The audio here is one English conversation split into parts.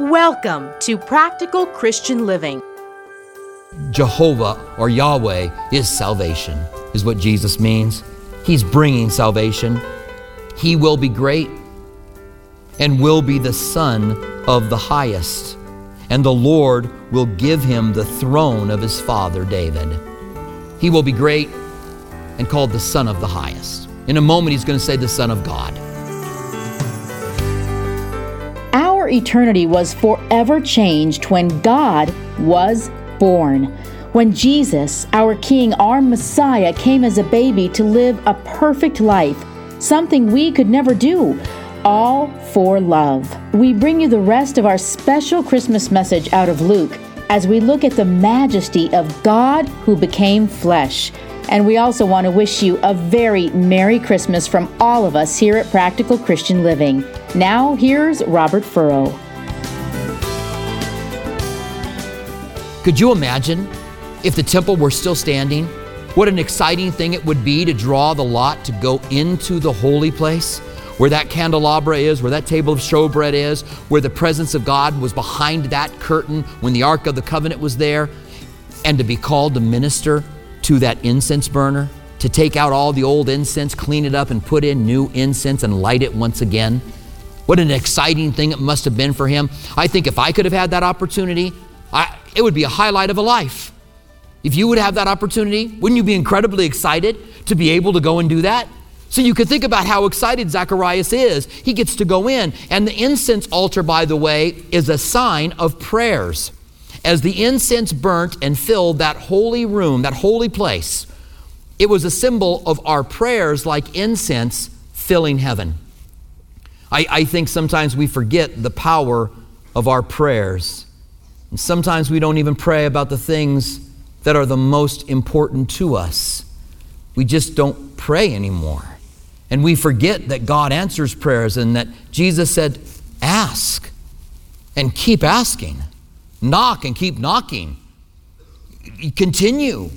Welcome to Practical Christian Living. Jehovah or Yahweh is salvation, is what Jesus means. He's bringing salvation. He will be great and will be the Son of the highest. And the Lord will give him the throne of his father David. He will be great and called the Son of the highest. In a moment, he's going to say the Son of God. Our eternity was forever changed when God was born. When Jesus, our King, our Messiah, came as a baby to live a perfect life, something we could never do, all for love. We bring you the rest of our special Christmas message out of Luke as we look at the majesty of God who became flesh. And we also want to wish you a very Merry Christmas from all of us here at Practical Christian Living. Now, here's Robert Furrow. Could you imagine if the temple were still standing? What an exciting thing it would be to draw the lot to go into the holy place where that candelabra is, where that table of showbread is, where the presence of God was behind that curtain when the Ark of the Covenant was there, and to be called to minister to that incense burner, to take out all the old incense, clean it up, and put in new incense and light it once again. What an exciting thing it must have been for him. I think if I could have had that opportunity, I, it would be a highlight of a life. If you would have that opportunity, wouldn't you be incredibly excited to be able to go and do that? So you could think about how excited Zacharias is. He gets to go in. And the incense altar, by the way, is a sign of prayers. As the incense burnt and filled that holy room, that holy place, it was a symbol of our prayers like incense filling heaven. I, I think sometimes we forget the power of our prayers. And sometimes we don't even pray about the things that are the most important to us. We just don't pray anymore. And we forget that God answers prayers and that Jesus said, Ask and keep asking, knock and keep knocking. Continue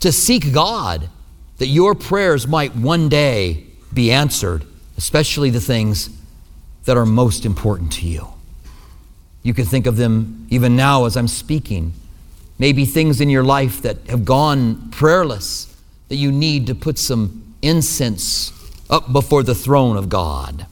to seek God that your prayers might one day be answered, especially the things that are most important to you. You can think of them even now as I'm speaking. Maybe things in your life that have gone prayerless that you need to put some incense up before the throne of God.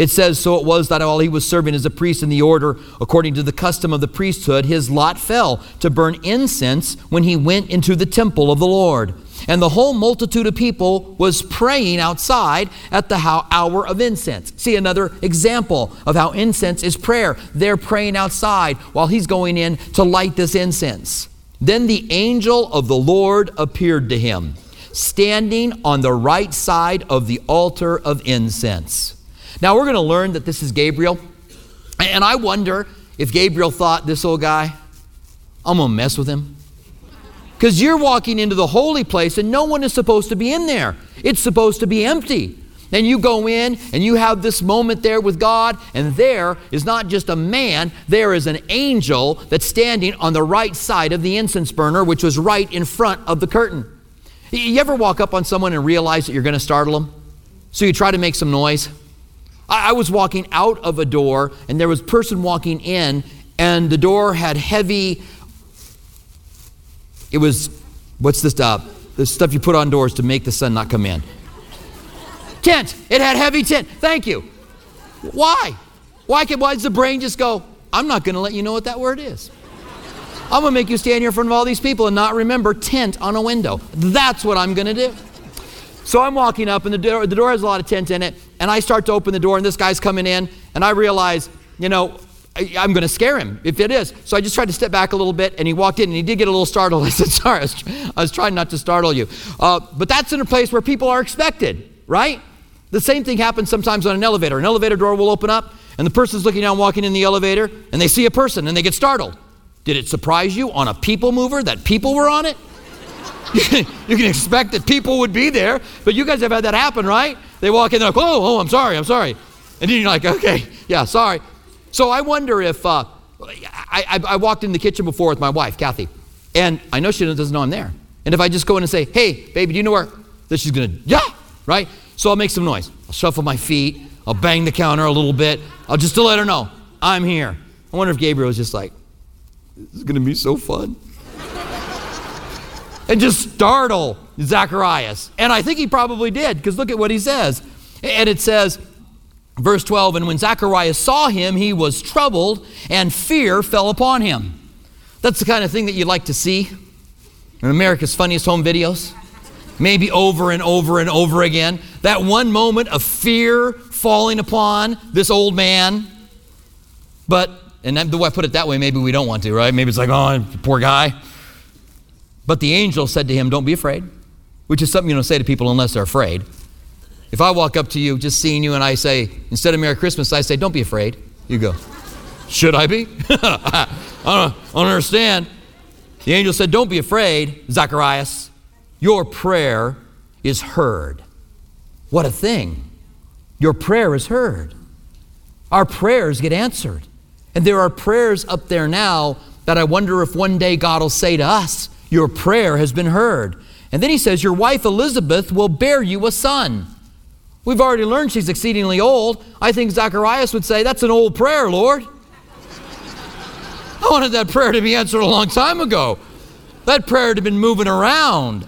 It says, So it was that while he was serving as a priest in the order, according to the custom of the priesthood, his lot fell to burn incense when he went into the temple of the Lord. And the whole multitude of people was praying outside at the hour of incense. See another example of how incense is prayer. They're praying outside while he's going in to light this incense. Then the angel of the Lord appeared to him, standing on the right side of the altar of incense. Now we're going to learn that this is Gabriel. And I wonder if Gabriel thought, this old guy, I'm going to mess with him. Because you're walking into the holy place and no one is supposed to be in there. It's supposed to be empty. And you go in and you have this moment there with God, and there is not just a man, there is an angel that's standing on the right side of the incense burner, which was right in front of the curtain. You ever walk up on someone and realize that you're going to startle them? So you try to make some noise? I, was walking out of a door, and there was a person walking in, and the door had heavy it was, what's this stuff? The stuff you put on doors to make the sun not come in. Tent. It had heavy tent. Thank you. Why? Why, can, why does the brain just go, I'm not going to let you know what that word is? I'm going to make you stand here in front of all these people and not remember tent on a window. That's what I'm going to do. So I'm walking up, and the door, the door has a lot of tent in it, and I start to open the door, and this guy's coming in, and I realize, you know, I, am going to scare him if it is. So I just tried to step back a little bit, and he walked in, and he did get a little startled. I said, Sorry, I was, I was trying not to startle you. Uh, but that's in a place where people are expected, right? The same thing happens sometimes on an elevator. An elevator door will open up, and the person's looking down, walking in the elevator, and they see a person, and they get startled. Did it surprise you on a people mover that people were on it? you can expect that people would be there, but you guys have had that happen, right? They walk in, they're like, oh, oh, I'm sorry, I'm sorry. And then you're like, okay, yeah, sorry. So I wonder if uh, I, I, I, walked in the kitchen before with my wife, Kathy, and I know she doesn't know I'm there. And if I just go in and say, hey, baby, do you know where? Then she's going to, yeah, right? So I'll make some noise. I'll shuffle my feet. I'll bang the counter a little bit. I'll just to let her know, I'm here. I wonder if Gabriel was just like, this is going to be so fun. And just startle Zacharias. And I think he probably did, because look at what he says. And it says, verse 12, and when Zacharias saw him, he was troubled, and fear fell upon him. That's the kind of thing that you like to see in America's Funniest Home Videos. Maybe over and over and over again. That one moment of fear falling upon this old man. But, and the way I put it that way, maybe we don't want to, right? Maybe it's like, oh, poor guy. But the angel said to him, Don't be afraid, which is something you don't say to people unless they're afraid. If I walk up to you, just seeing you, and I say, instead of Merry Christmas, I say, Don't be afraid. You go, Should I be? I, don't, understand. The angel said, Don't be afraid, Zacharias. Your prayer is heard. What a thing. Your prayer is heard. Our prayers get answered. And there are prayers up there now that I wonder if one day God will say to us, Your prayer has been heard. And then he says, Your wife Elizabeth will bear you a son. We've already learned she's exceedingly old. I think Zacharias would say, That's an old prayer, Lord. I wanted that prayer to be answered a long time ago. That prayer had been moving around.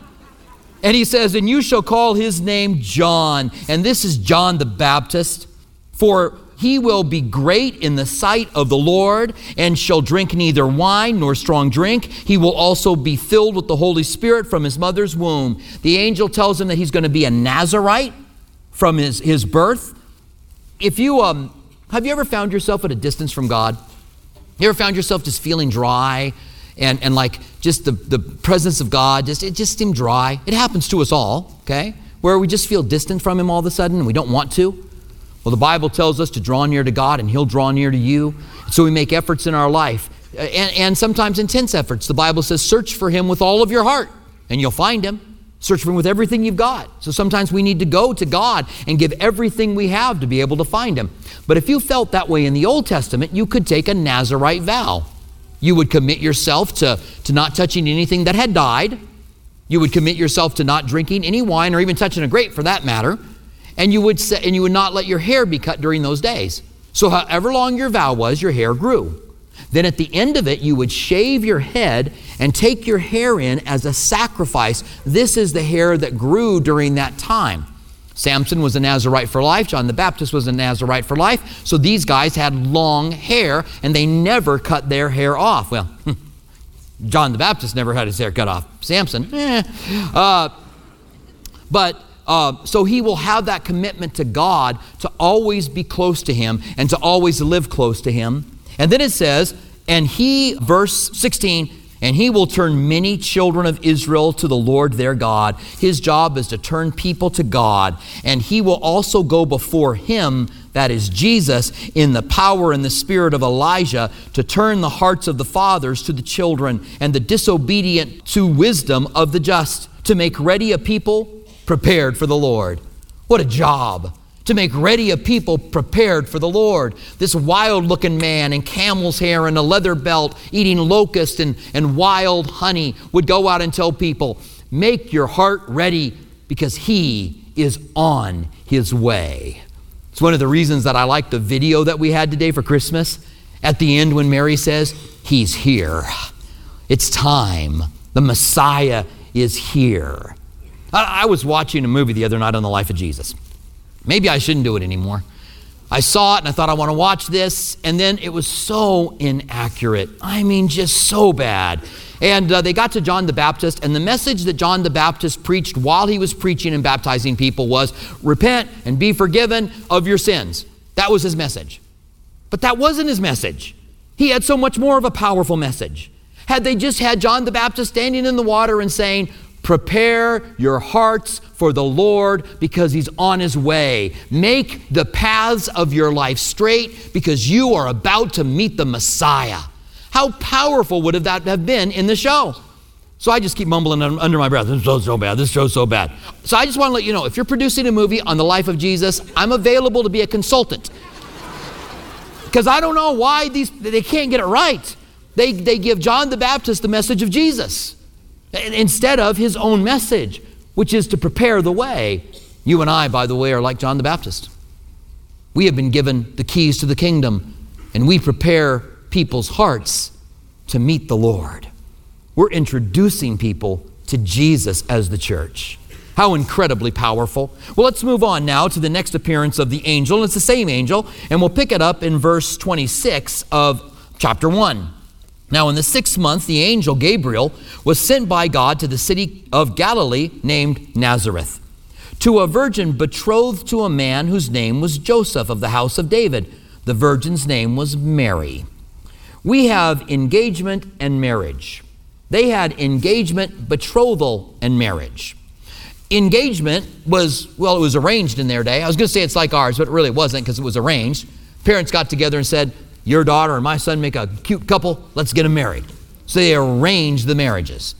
And he says, And you shall call his name John. And this is John the Baptist. For he will be great in the sight of the Lord and shall drink neither wine nor strong drink. He will also be filled with the Holy Spirit from his mother's womb. The angel tells him that he's going to be a Nazarite from his, his birth. If you, um, have you ever found yourself at a distance from God? You ever found yourself just feeling dry and, and like just the, the presence of God, just, it just seemed dry? It happens to us all, okay? Where we just feel distant from Him all of a sudden and we don't want to. Well, the Bible tells us to draw near to God and He'll draw near to you. So we make efforts in our life, uh, and, and sometimes intense efforts. The Bible says, search for Him with all of your heart, and you'll find Him. Search for Him with everything you've got. So sometimes we need to go to God and give everything we have to be able to find Him. But if you felt that way in the Old Testament, you could take a Nazarite vow. You would commit yourself to, to not touching anything that had died. You would commit yourself to not drinking any wine or even touching a grape for that matter and you would say, and you would not let your hair be cut during those days. So however long your vow was, your hair grew. Then at the end of it, you would shave your head and take your hair in as a sacrifice. This is the hair that grew during that time. Samson was a Nazarite for life. John the Baptist was a Nazarite for life. So these guys had long hair and they never cut their hair off. Well, John the Baptist never had his hair cut off. Samson, eh. Uh, but uh, so he will have that commitment to God to always be close to him and to always live close to him. And then it says, and he, verse 16, and he will turn many children of Israel to the Lord their God. His job is to turn people to God, and he will also go before him, that is Jesus, in the power and the spirit of Elijah, to turn the hearts of the fathers to the children, and the disobedient to wisdom of the just, to make ready a people prepared for the Lord. What a job to make ready a people prepared for the Lord. This wild looking man in camel's hair and a leather belt, eating locust and, and wild honey, would go out and tell people, Make your heart ready because he is on his way. It's one of the reasons that I like the video that we had today for Christmas. At the end, when Mary says, He's here, it's time. The Messiah is here. I, I was watching a movie the other night on the life of Jesus. Maybe I shouldn't do it anymore. I saw it and I thought I want to watch this, and then it was so inaccurate. I mean, just so bad. And uh, they got to John the Baptist, and the message that John the Baptist preached while he was preaching and baptizing people was repent and be forgiven of your sins. That was his message. But that wasn't his message. He had so much more of a powerful message. Had they just had John the Baptist standing in the water and saying, Prepare your hearts for the Lord because He's on His way. Make the paths of your life straight because you are about to meet the Messiah. How powerful would have that have been in the show? So I just keep mumbling under my breath. This show's so bad. This show's so bad. So I just want to let you know if you're producing a movie on the life of Jesus, I'm available to be a consultant. Because I don't know why these they can't get it right. They, they give John the Baptist the message of Jesus instead of his own message, which is to prepare the way. You and I, by the way, are like John the Baptist. We have been given the keys to the kingdom, and we prepare people's hearts to meet the Lord. We're introducing people to Jesus as the church. How incredibly powerful. Well, let's move on now to the next appearance of the angel. It's the same angel, and we'll pick it up in verse 26 of chapter 1. Now, in the sixth month, the angel Gabriel was sent by God to the city of Galilee named Nazareth to a virgin betrothed to a man whose name was Joseph of the house of David. The virgin's name was Mary. We have engagement and marriage. They had engagement, betrothal, and marriage. Engagement was, well, it was arranged in their day. I was going to say it's like ours, but it really wasn't because it was arranged. Parents got together and said, Your daughter and my son make a cute couple, let's get them married. So they arranged the marriages.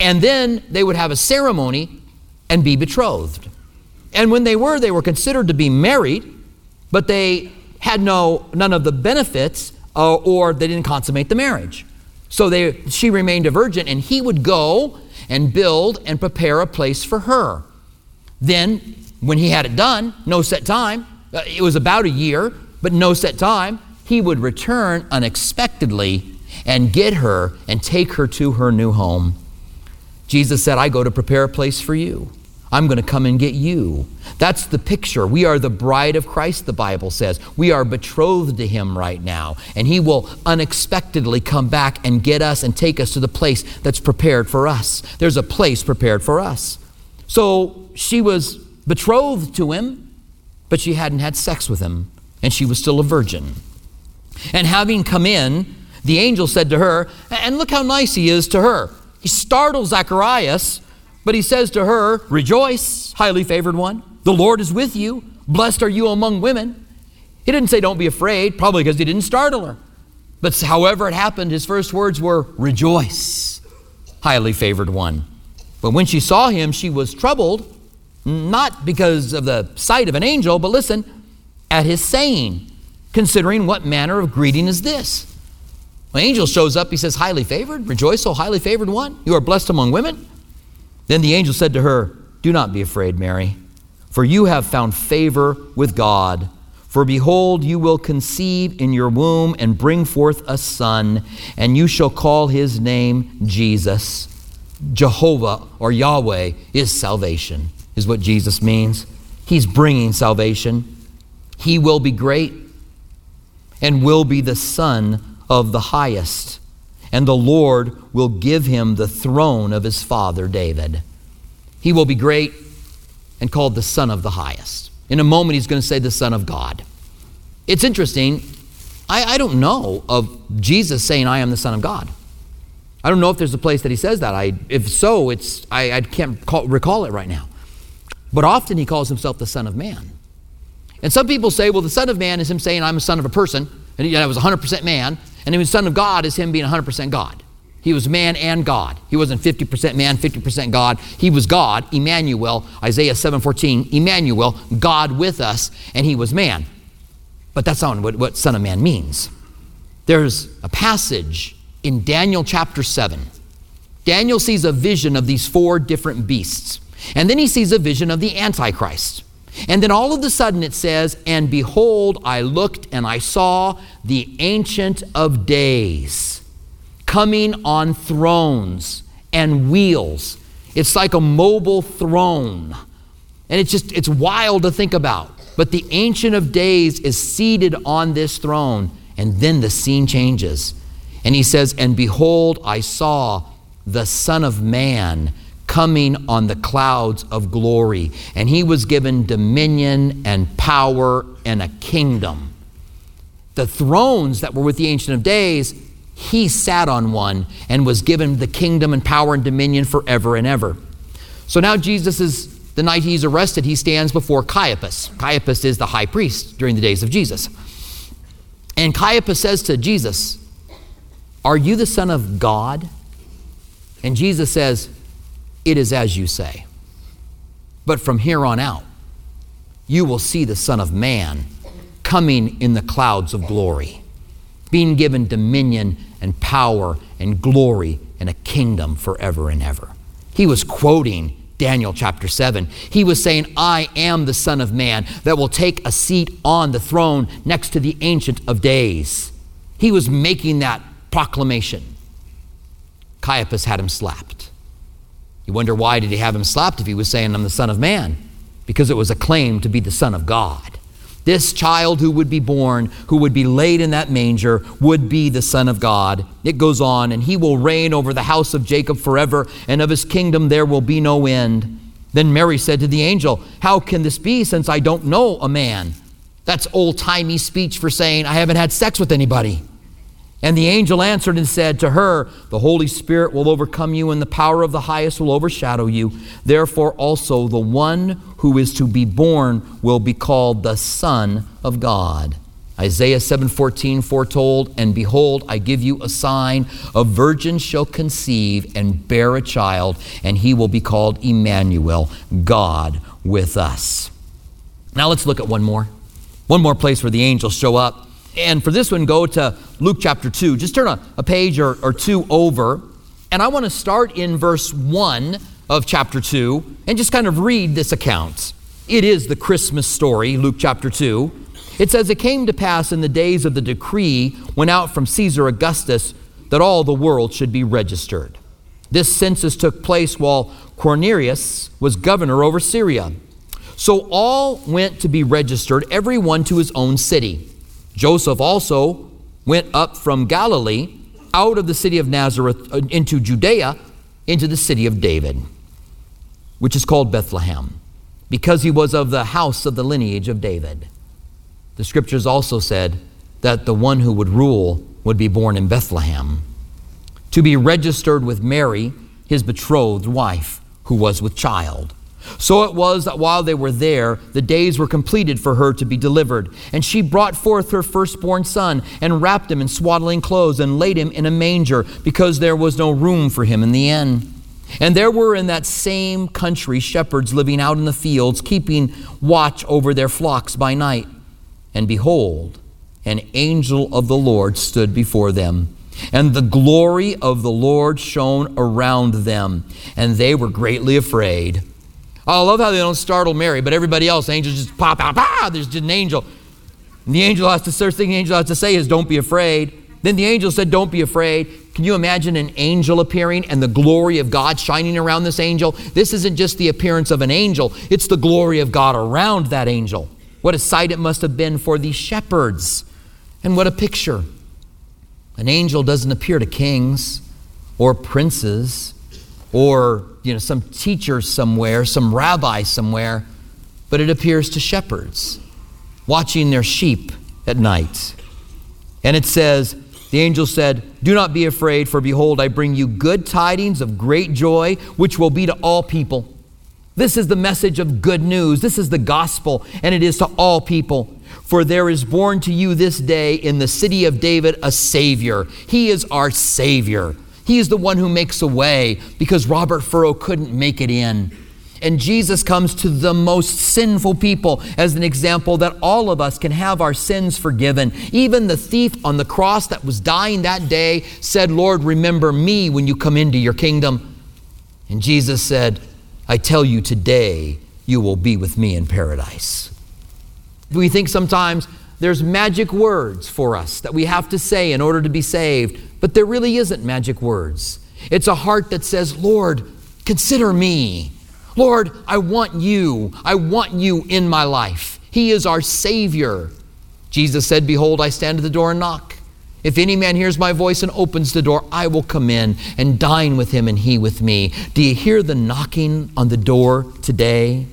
And then they would have a ceremony and be betrothed. And when they were, they were considered to be married, but they had no none of the benefits uh, or they didn't consummate the marriage. So they, she remained a virgin, and he would go and build and prepare a place for her. Then, when he had it done, no set time, uh, it was about a year, but no set time, he would return unexpectedly and get her and take her to her new home. Jesus said, I go to prepare a place for you. I'm going to come and get you. That's the picture. We are the bride of Christ, the Bible says. We are betrothed to Him right now, and He will unexpectedly come back and get us and take us to the place that's prepared for us. There's a place prepared for us. So she was betrothed to Him, but she hadn't had sex with Him, and she was still a virgin. And having come in, the angel said to her, and look how nice he is to her. He startles Zacharias but he says to her, Rejoice, highly favored one. The Lord is with you. Blessed are you among women. He didn't say, Don't be afraid, probably because he didn't startle her. But however it happened, his first words were, Rejoice, highly favored one. But when she saw him, she was troubled, not because of the sight of an angel, but listen, at his saying, considering what manner of greeting is this. When angel shows up, he says, Highly favored, rejoice, O highly favored one. You are blessed among women. Then the angel said to her, Do not be afraid, Mary, for you have found favor with God. For behold, you will conceive in your womb and bring forth a son, and you shall call his name Jesus. Jehovah or Yahweh is salvation, is what Jesus means. He's bringing salvation. He will be great and will be the Son of the highest and the Lord will give him the throne of his father David. He will be great and called the Son of the Highest. In a moment, he's going to say the Son of God. It's interesting. I, I don't know of Jesus saying, I am the Son of God. I don't know if there's a place that he says that. I, if so, it's, I, I can't call, recall it right now. But often he calls himself the Son of Man. And some people say, well, the Son of Man is him saying, I'm a son of a person, and I was 100% man, and the Son of God is him being 100% God. He was man and God. He wasn't 50% man, 50% God. He was God, Emmanuel, Isaiah 7:14, Emmanuel, God with us, and he was man. But that's not what, what Son of Man means. There's a passage in Daniel chapter 7. Daniel sees a vision of these four different beasts. And then he sees a vision of the Antichrist. And then all of a sudden it says, And behold, I looked and I saw the Ancient of Days coming on thrones and wheels. It's like a mobile throne. And it's just, it's wild to think about. But the Ancient of Days is seated on this throne. And then the scene changes. And he says, And behold, I saw the Son of Man coming on the clouds of glory. And he was given dominion and power and a kingdom. The thrones that were with the Ancient of Days, he sat on one and was given the kingdom and power and dominion forever and ever. So now Jesus is, the night he's arrested, he stands before Caiaphas. Caiaphas is the high priest during the days of Jesus. And Caiaphas says to Jesus, Are you the Son of God? And Jesus says, it is as you say. But from here on out, you will see the Son of Man coming in the clouds of glory, being given dominion and power and glory and a kingdom forever and ever. He was quoting Daniel chapter 7. He was saying, I am the Son of Man that will take a seat on the throne next to the Ancient of Days. He was making that proclamation. Caiaphas had him slapped. You wonder why did he have him slapped if he was saying, I'm the Son of Man? Because it was a claim to be the Son of God. This child who would be born, who would be laid in that manger, would be the Son of God. It goes on, and he will reign over the house of Jacob forever, and of his kingdom there will be no end. Then Mary said to the angel, How can this be since I don't know a man? That's old timey speech for saying, I haven't had sex with anybody. And the angel answered and said to her, The Holy Spirit will overcome you, and the power of the highest will overshadow you. Therefore, also the one who is to be born will be called the Son of God. Isaiah 7:14 foretold, and behold, I give you a sign: a virgin shall conceive and bear a child, and he will be called Emmanuel, God with us. Now let's look at one more. One more place where the angels show up. And for this one, go to Luke chapter 2. Just turn a, a page or, or two over. And I want to start in verse 1 of chapter 2 and just kind of read this account. It is the Christmas story, Luke chapter 2. It says, It came to pass in the days of the decree went out from Caesar Augustus that all the world should be registered. This census took place while Quirinius was governor over Syria. So all went to be registered, every one to his own city. Joseph also went up from Galilee out of the city of Nazareth uh, into Judea into the city of David, which is called Bethlehem, because he was of the house of the lineage of David. The scriptures also said that the one who would rule would be born in Bethlehem, to be registered with Mary, his betrothed wife, who was with child. So it was that while they were there, the days were completed for her to be delivered. And she brought forth her firstborn son, and wrapped him in swaddling clothes, and laid him in a manger, because there was no room for him in the inn. And there were in that same country shepherds living out in the fields, keeping watch over their flocks by night. And behold, an angel of the Lord stood before them. And the glory of the Lord shone around them, and they were greatly afraid. I love how they don't startle Mary, but everybody else, angels just pop out, ah, there's just an angel. And the angel has to, first thing the angel has to say is, don't be afraid. Then the angel said, don't be afraid. Can you imagine an angel appearing and the glory of God shining around this angel? This isn't just the appearance of an angel, it's the glory of God around that angel. What a sight it must have been for these shepherds. And what a picture. An angel doesn't appear to kings or princes or you know, some teacher somewhere, some rabbi somewhere, but it appears to shepherds watching their sheep at night. And it says, the angel said, Do not be afraid, for behold, I bring you good tidings of great joy, which will be to all people. This is the message of good news. This is the gospel, and it is to all people. For there is born to you this day in the city of David a Savior. He is our Savior. He is the one who makes a way because Robert Furrow couldn't make it in. And Jesus comes to the most sinful people as an example that all of us can have our sins forgiven. Even the thief on the cross that was dying that day said, Lord, remember me when you come into your kingdom. And Jesus said, I tell you today, you will be with me in paradise. We think sometimes there's magic words for us that we have to say in order to be saved. But there really isn't magic words. It's a heart that says, Lord, consider me. Lord, I want you. I want you in my life. He is our Savior. Jesus said, Behold, I stand at the door and knock. If any man hears my voice and opens the door, I will come in and dine with him and he with me. Do you hear the knocking on the door today?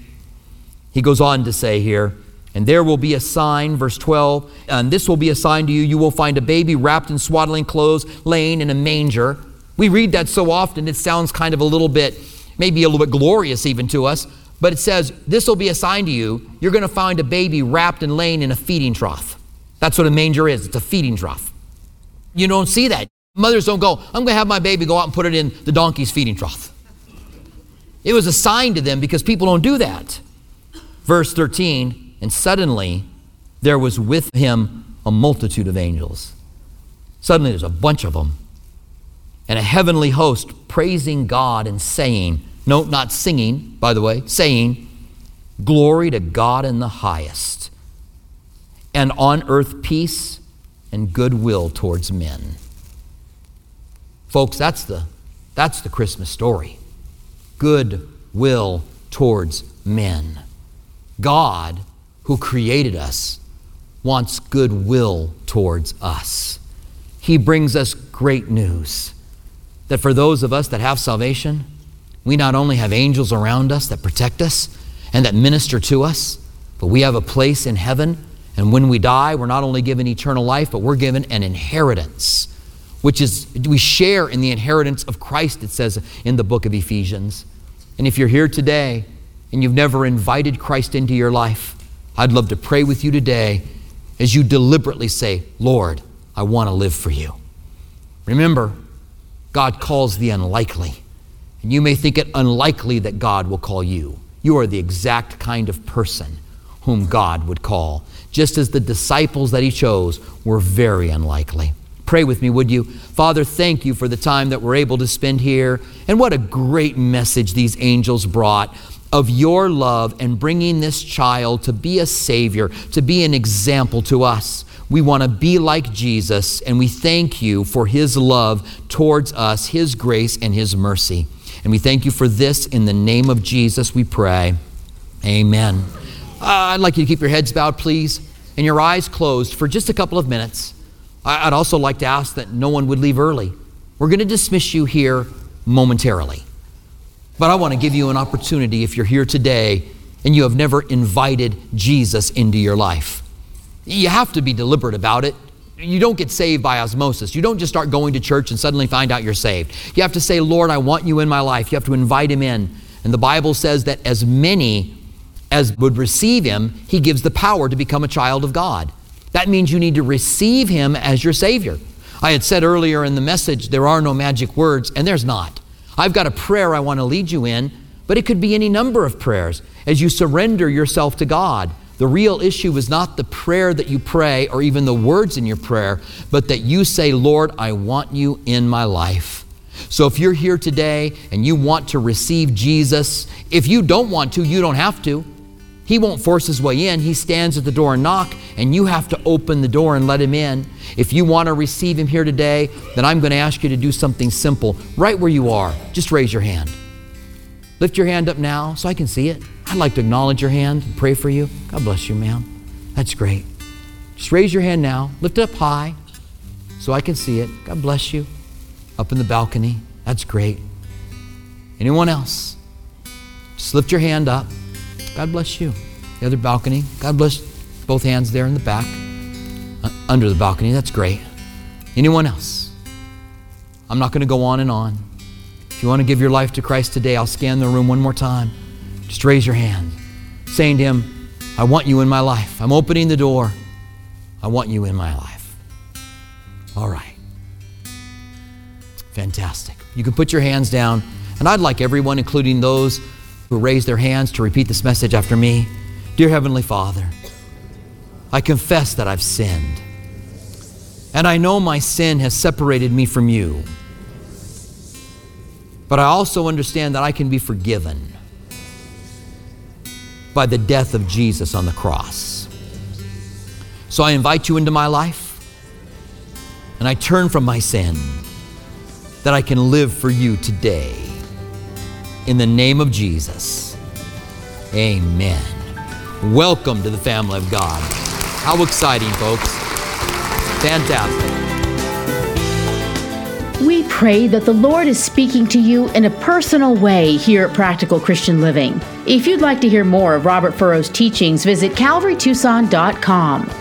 He goes on to say here, and there will be a sign, verse 12, and this will be a sign to you. You will find a baby wrapped in swaddling clothes, laying in a manger. We read that so often, it sounds kind of a little bit, maybe a little bit glorious even to us. But it says, This will be a sign to you. You're going to find a baby wrapped and laying in a feeding trough. That's what a manger is it's a feeding trough. You don't see that. Mothers don't go, I'm going to have my baby go out and put it in the donkey's feeding trough. It was a sign to them because people don't do that. Verse 13, and suddenly there was with him a multitude of angels. Suddenly there's a bunch of them. And a heavenly host praising God and saying, No, not singing, by the way, saying, Glory to God in the highest, and on earth peace and goodwill towards men. Folks, that's the, that's the Christmas story. Goodwill towards men. God, who created us, wants goodwill towards us. He brings us great news that for those of us that have salvation, we not only have angels around us that protect us and that minister to us, but we have a place in heaven. And when we die, we're not only given eternal life, but we're given an inheritance, which is we share in the inheritance of Christ, it says in the book of Ephesians. And if you're here today and you've never invited Christ into your life, I'd love to pray with you today as you deliberately say, Lord, I want to live for you. Remember, God calls the unlikely. And you may think it unlikely that God will call you. You are the exact kind of person whom God would call, just as the disciples that He chose were very unlikely. Pray with me, would you? Father, thank you for the time that we're able to spend here. And what a great message these angels brought of your love and bringing this child to be a Savior, to be an example to us. We want to be like Jesus, and we thank you for His love towards us, His grace, and His mercy. And we thank you for this in the name of Jesus, we pray. Amen. Uh, I'd like you to keep your heads bowed, please, and your eyes closed for just a couple of minutes. I'd also like to ask that no one would leave early. We're going to dismiss you here momentarily. But I want to give you an opportunity if you're here today and you have never invited Jesus into your life. You have to be deliberate about it you don't get saved by osmosis. You don't just start going to church and suddenly find out you're saved. You have to say, Lord, I want you in my life. You have to invite him in. And the Bible says that as many as would receive him, he gives the power to become a child of God. That means you need to receive him as your Savior. I had said earlier in the message, there are no magic words, and there's not. I've got a prayer I want to lead you in, but it could be any number of prayers as you surrender yourself to God. The real issue is not the prayer that you pray or even the words in your prayer, but that you say, Lord, I want you in my life. So if you're here today and you want to receive Jesus, if you don't want to, you don't have to. He won't force his way in. He stands at the door and knock, and you have to open the door and let him in. If you want to receive him here today, then I'm going to ask you to do something simple right where you are. Just raise your hand. Lift your hand up now so I can see it. I'd like to acknowledge your hand and pray for you. God bless you, ma'am. That's great. Just raise your hand now. Lift it up high so I can see it. God bless you. Up in the balcony. That's great. Anyone else? Just lift your hand up. God bless you. The other balcony. God bless both hands there in the back. Uh, under the balcony. That's great. Anyone else? I'm not going to go on and on. If you want to give your life to Christ today, I'll scan the room one more time. Just raise your hand, saying to Him, I want you in my life. I'm opening the door. I want you in my life. All right. Fantastic. You can put your hands down, and I'd like everyone, including those who raised their hands, to repeat this message after me. Dear Heavenly Father, I confess that I've sinned, and I know my sin has separated me from you. But I also understand that I can be forgiven by the death of Jesus on the cross. So I invite you into my life and I turn from my sin that I can live for you today. In the name of Jesus, amen. Welcome to the family of God. How exciting, folks! Fantastic. We pray that the Lord is speaking to you in a personal way here at Practical Christian Living. If you'd like to hear more of Robert Furrow's teachings, visit calvarytucson.com.